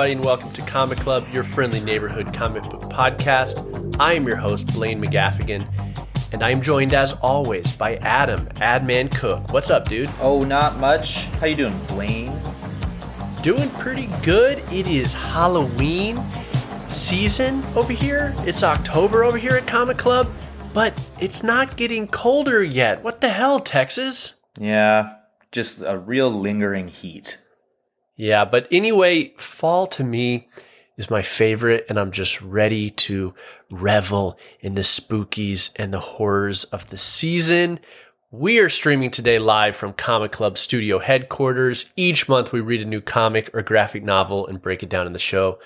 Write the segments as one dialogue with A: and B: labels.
A: everybody, and welcome to Comic Club, your friendly neighborhood comic book podcast. I am your host, Blaine McGaffigan, and I am joined, as always, by Adam, Adman Cook. What's up, dude?
B: Oh, not much. How you doing, Blaine?
A: Doing pretty good. It is Halloween season over here. It's October over here at Comic Club, but it's not getting colder yet. What the hell, Texas?
B: Yeah, just a real lingering heat.
A: Yeah, but anyway, fall to me is my favorite, and I'm just ready to revel in the spookies and the horrors of the season. We are streaming today live from Comic Club studio headquarters. Each month, we read a new comic or graphic novel and break it down in the show.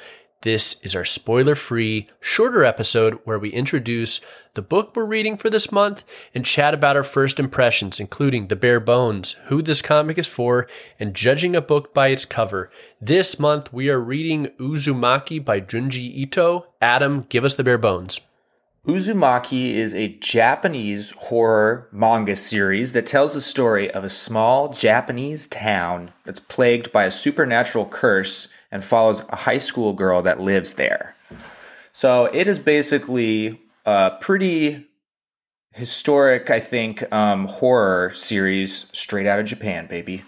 A: This is our spoiler free, shorter episode where we introduce the book we're reading for this month and chat about our first impressions, including the bare bones, who this comic is for, and judging a book by its cover. This month, we are reading Uzumaki by Junji Ito. Adam, give us the bare bones.
B: Uzumaki is a Japanese horror manga series that tells the story of a small Japanese town that's plagued by a supernatural curse and follows a high school girl that lives there. So it is basically a pretty historic, I think, um, horror series straight out of Japan, baby.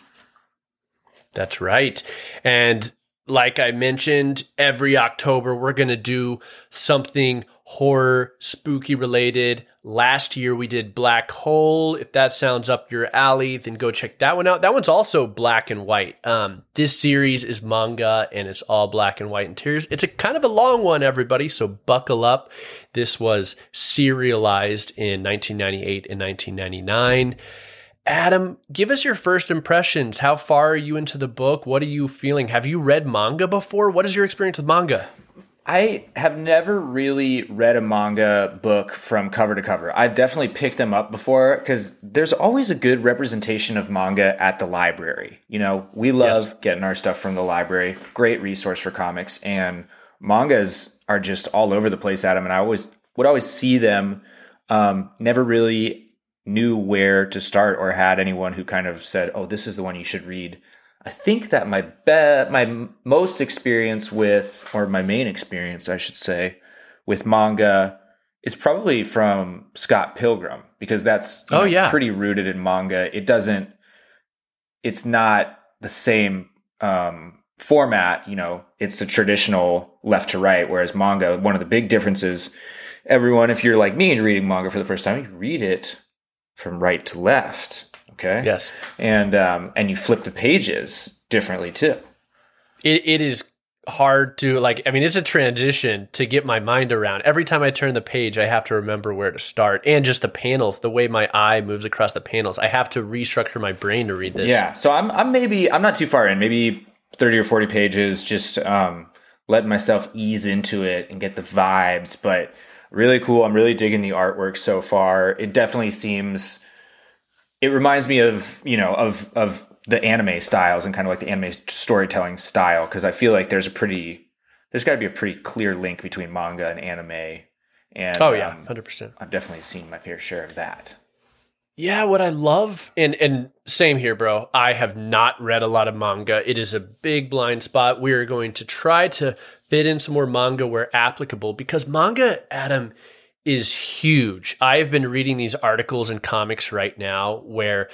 A: That's right. And like I mentioned, every October we're going to do something horror, spooky related. Last year we did Black Hole. If that sounds up your alley, then go check that one out. That one's also black and white. Um, this series is manga and it's all black and white interiors. It's a kind of a long one, everybody, so buckle up. This was serialized in 1998 and 1999. Adam, give us your first impressions. How far are you into the book? What are you feeling? Have you read manga before? What is your experience with manga?
B: I have never really read a manga book from cover to cover. I've definitely picked them up before because there's always a good representation of manga at the library. You know, we love yes. getting our stuff from the library. Great resource for comics and mangas are just all over the place, Adam. And I always would always see them. Um, never really knew where to start or had anyone who kind of said, "Oh, this is the one you should read." I think that my be- my most experience with, or my main experience, I should say, with manga is probably from Scott Pilgrim because that's
A: oh know, yeah
B: pretty rooted in manga. It doesn't, it's not the same um, format. You know, it's the traditional left to right, whereas manga. One of the big differences, everyone, if you're like me and reading manga for the first time, you read it from right to left Okay.
A: Yes.
B: And um, and you flip the pages differently too.
A: It it is hard to like i mean it's a transition to get my mind around. Every time i turn the page i have to remember where to start. And just the panels the way my eye moves across the panels. I have to restructure my brain to read this.
B: Yeah. So i'm, I'm maybe i'm not too far in. Maybe 30 or 40 pages just um letting myself ease into it and get the vibes. But really cool. I'm really digging the artwork so far. It definitely seems it reminds me of you know of of the anime styles and kind of like the anime storytelling style because I feel like there's a pretty there's got to be a pretty clear link between manga and anime. And
A: oh yeah, um, hundred um, percent.
B: I've definitely seen my fair share of that.
A: Yeah, what I love and and same here, bro. I have not read a lot of manga. It is a big blind spot. We are going to try to fit in some more manga where applicable because manga, Adam, is huge. I've been reading these articles and comics right now where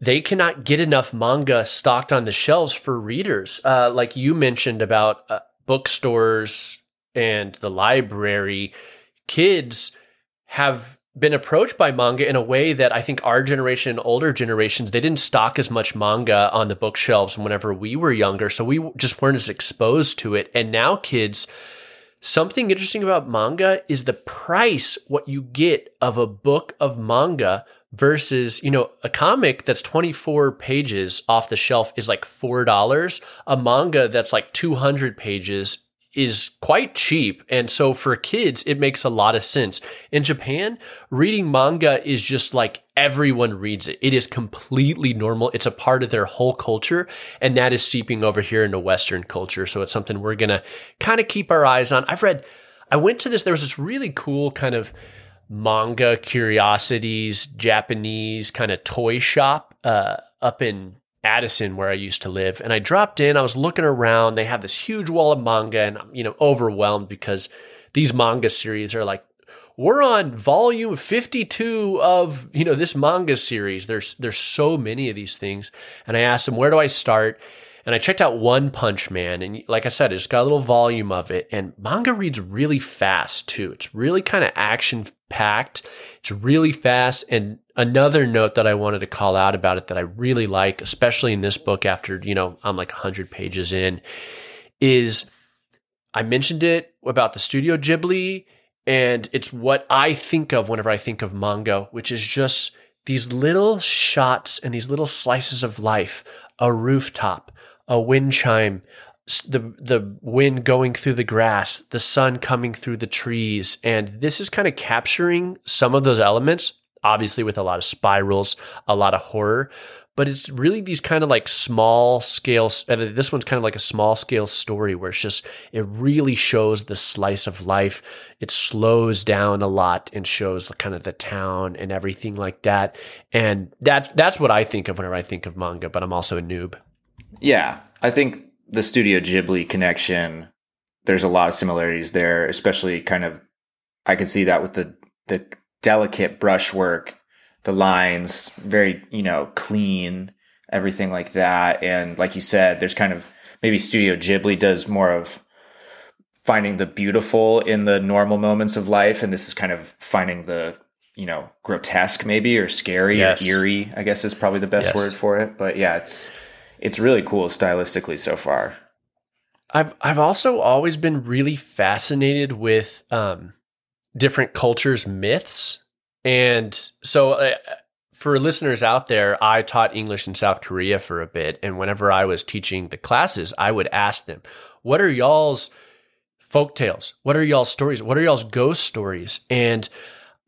A: they cannot get enough manga stocked on the shelves for readers. Uh, like you mentioned about uh, bookstores and the library, kids have been approached by manga in a way that I think our generation and older generations they didn't stock as much manga on the bookshelves whenever we were younger, so we just weren't as exposed to it. And now kids Something interesting about manga is the price what you get of a book of manga versus, you know, a comic that's 24 pages off the shelf is like $4. A manga that's like 200 pages is quite cheap. And so for kids, it makes a lot of sense. In Japan, reading manga is just like everyone reads it. It is completely normal. It's a part of their whole culture. And that is seeping over here into Western culture. So it's something we're going to kind of keep our eyes on. I've read, I went to this, there was this really cool kind of manga curiosities, Japanese kind of toy shop uh, up in Addison, where I used to live. And I dropped in, I was looking around. They have this huge wall of manga, and I'm, you know, overwhelmed because these manga series are like, we're on volume 52 of, you know, this manga series. There's there's so many of these things. And I asked them, where do I start? And I checked out One Punch Man, and like I said, it's got a little volume of it. And manga reads really fast too. It's really kind of action packed. It's really fast. And another note that I wanted to call out about it that I really like, especially in this book after, you know, I'm like 100 pages in, is I mentioned it about the Studio Ghibli, and it's what I think of whenever I think of manga, which is just these little shots and these little slices of life a rooftop, a wind chime, the the wind going through the grass, the sun coming through the trees, and this is kind of capturing some of those elements. Obviously, with a lot of spirals, a lot of horror, but it's really these kind of like small scale. Uh, this one's kind of like a small scale story where it's just it really shows the slice of life. It slows down a lot and shows kind of the town and everything like that. And that that's what I think of whenever I think of manga. But I'm also a noob.
B: Yeah, I think the Studio Ghibli connection. There's a lot of similarities there, especially kind of. I can see that with the the delicate brushwork, the lines, very you know clean, everything like that. And like you said, there's kind of maybe Studio Ghibli does more of finding the beautiful in the normal moments of life, and this is kind of finding the you know grotesque maybe or scary yes. or eerie. I guess is probably the best yes. word for it. But yeah, it's it's really cool stylistically so far.
A: I've I've also always been really fascinated with um, different cultures' myths, and so uh, for listeners out there, I taught English in South Korea for a bit, and whenever I was teaching the classes, I would ask them, "What are y'all's folk tales? What are y'all's stories? What are y'all's ghost stories?" and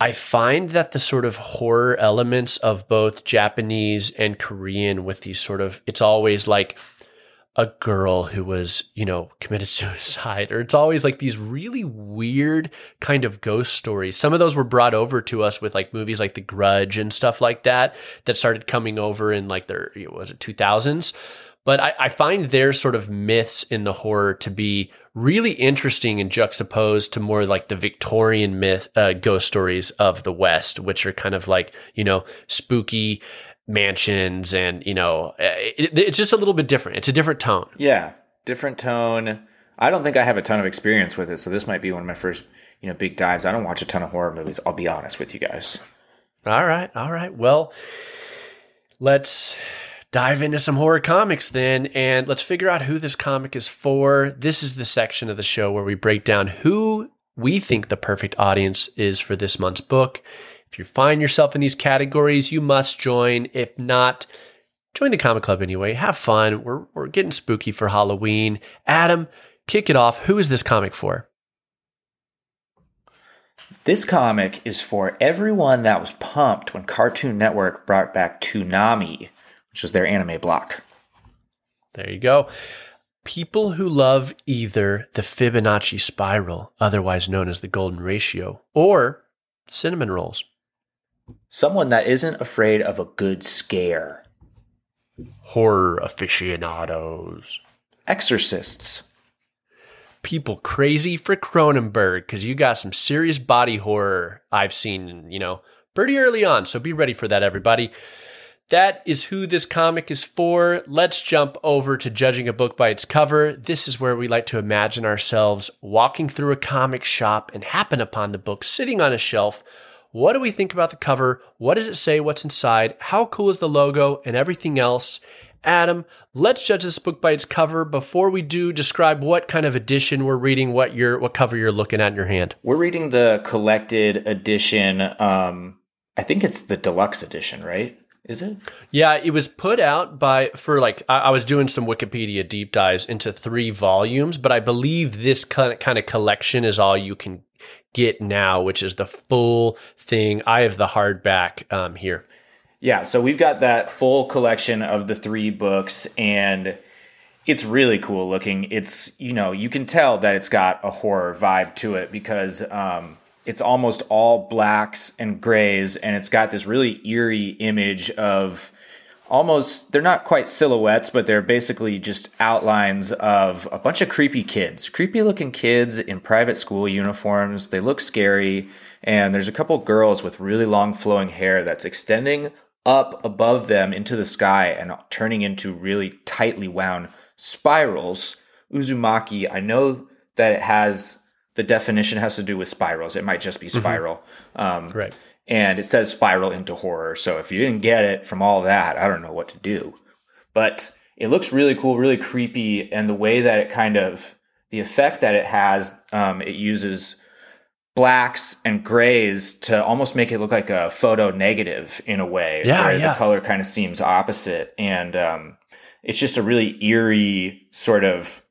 A: I find that the sort of horror elements of both Japanese and Korean with these sort of it's always like a girl who was, you know, committed suicide, or it's always like these really weird kind of ghost stories. Some of those were brought over to us with like movies like The Grudge and stuff like that, that started coming over in like their, was it 2000s? But I, I find their sort of myths in the horror to be really interesting and juxtaposed to more like the Victorian myth, uh, ghost stories of the West, which are kind of like, you know, spooky mansions and, you know, eh, it, it's just a little bit different. It's a different tone.
B: Yeah, different tone. I don't think I have a ton of experience with it, so this might be one of my first, you know, big dives. I don't watch a ton of horror movies. I'll be honest with you guys.
A: All right, all right. Well, let's dive into some horror comics then and let's figure out who this comic is for. This is the section of the show where we break down who we think the perfect audience is for this month's book. If you find yourself in these categories, you must join. If not, join the comic club anyway. Have fun. We're, we're getting spooky for Halloween. Adam, kick it off. Who is this comic for?
B: This comic is for everyone that was pumped when Cartoon Network brought back Toonami which was their anime block.
A: There you go. People who love either the Fibonacci spiral, otherwise known as the golden ratio, or cinnamon rolls.
B: Someone that isn't afraid of a good scare.
A: Horror aficionados.
B: Exorcists.
A: People crazy for Cronenberg because you got some serious body horror I've seen, you know, pretty early on. So be ready for that, everybody. That is who this comic is for. Let's jump over to judging a book by its cover. This is where we like to imagine ourselves walking through a comic shop and happen upon the book sitting on a shelf. What do we think about the cover? What does it say? What's inside? How cool is the logo and everything else? Adam, let's judge this book by its cover. Before we do, describe what kind of edition we're reading, what your what cover you're looking at in your hand.
B: We're reading the collected edition. Um, I think it's the deluxe edition, right? Is it?
A: Yeah, it was put out by for like I, I, was doing some Wikipedia deep dives into three volumes, but I believe this kind of, kind of collection is all you can get now, which is the full thing. I have the hardback um, here.
B: Yeah, so we've got that full collection of the three books, and it's really cool looking. It's you know you can tell that it's got a horror vibe to it because um, it's almost all blacks and grays and it's got this really eerie image of almost they're not quite silhouettes, but they're basically just outlines of a bunch of creepy kids, creepy looking kids in private school uniforms. They look scary, and there's a couple girls with really long flowing hair that's extending up above them into the sky and turning into really tightly wound spirals. Uzumaki, I know that it has the definition has to do with spirals. It might just be spiral. Mm-hmm. Um,
A: right.
B: And it says spiral into horror. So if you didn't get it from all that, I don't know what to do. But it looks really cool, really creepy. And the way that it kind of, the effect that it has, um, it uses blacks and grays to almost make it look like a photo negative in a way.
A: Yeah.
B: Where
A: yeah.
B: the color kind of seems opposite. And um, it's just a really eerie sort of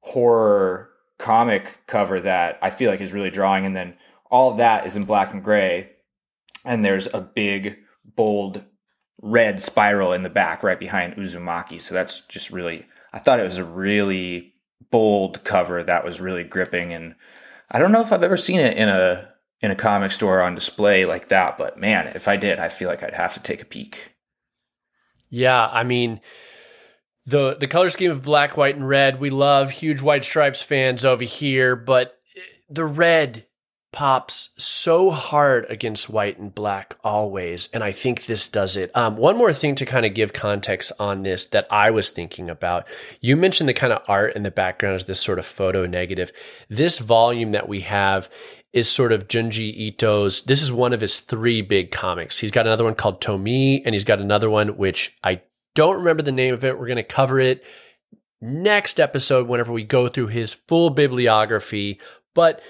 B: horror comic cover that I feel like is really drawing. And then all that is in black and gray. And there's a big, bold red spiral in the back right behind Uzumaki. So that's just really, I thought it was a really bold cover that was really gripping. And I don't know if I've ever seen it in a, in a comic store on display like that, but man, if I did, I feel like I'd have to take a peek.
A: Yeah, I mean, the the color scheme of black, white, and red. We love huge white stripes fans over here, but the red pops so hard against white and black always, and I think this does it. Um, one more thing to kind of give context on this that I was thinking about. You mentioned the kind of art in the background is this sort of photo negative. This volume that we have is sort of Junji Ito's. This is one of his three big comics. He's got another one called Tomie, and he's got another one which I don't remember the name of it. We're going to cover it next episode whenever we go through his full bibliography. But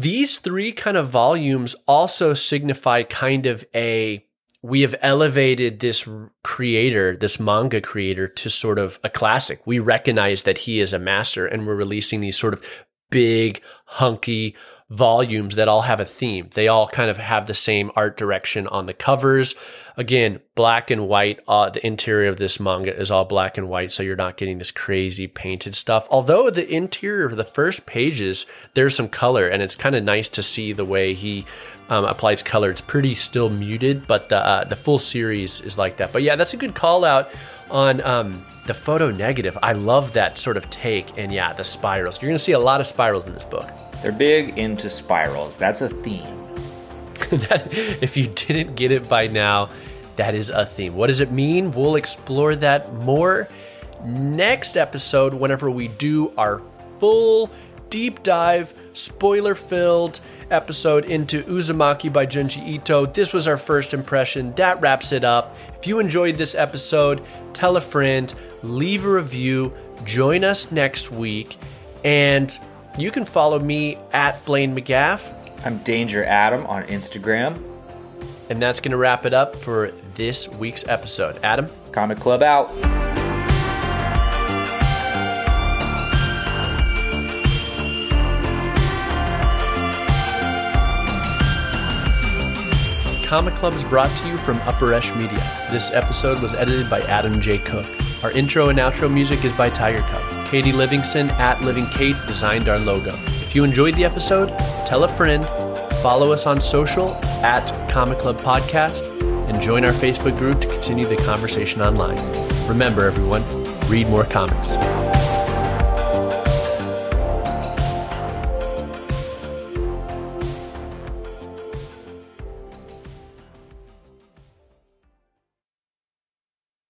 A: these three kind of volumes also signify kind of a we have elevated this creator, this manga creator, to sort of a classic. We recognize that he is a master, and we're releasing these sort of big, hunky volumes that all have a theme. They all kind of have the same art direction on the covers. Again, black and white. Uh, the interior of this manga is all black and white, so you're not getting this crazy painted stuff. Although the interior of the first pages, there's some color, and it's kind of nice to see the way he um, applies color. It's pretty still muted, but the uh, the full series is like that. But yeah, that's a good call out on um, the photo negative. I love that sort of take, and yeah, the spirals. You're to see a lot of spirals in this book.
B: They're big into spirals. That's a theme.
A: if you didn't get it by now, that is a theme. What does it mean? We'll explore that more next episode whenever we do our full deep dive, spoiler filled episode into Uzumaki by Junji Ito. This was our first impression. That wraps it up. If you enjoyed this episode, tell a friend, leave a review, join us next week, and you can follow me at Blaine McGaff.
B: I'm Danger Adam on Instagram.
A: And that's going to wrap it up for this week's episode. Adam?
B: Comic Club out.
A: Comic Club is brought to you from Upper Esh Media. This episode was edited by Adam J. Cook. Our intro and outro music is by Tiger Cub. Katie Livingston at Living Kate designed our logo. If you enjoyed the episode, tell a friend, follow us on social at Comic Club Podcast, and join our Facebook group to continue the conversation online. Remember, everyone, read more comics.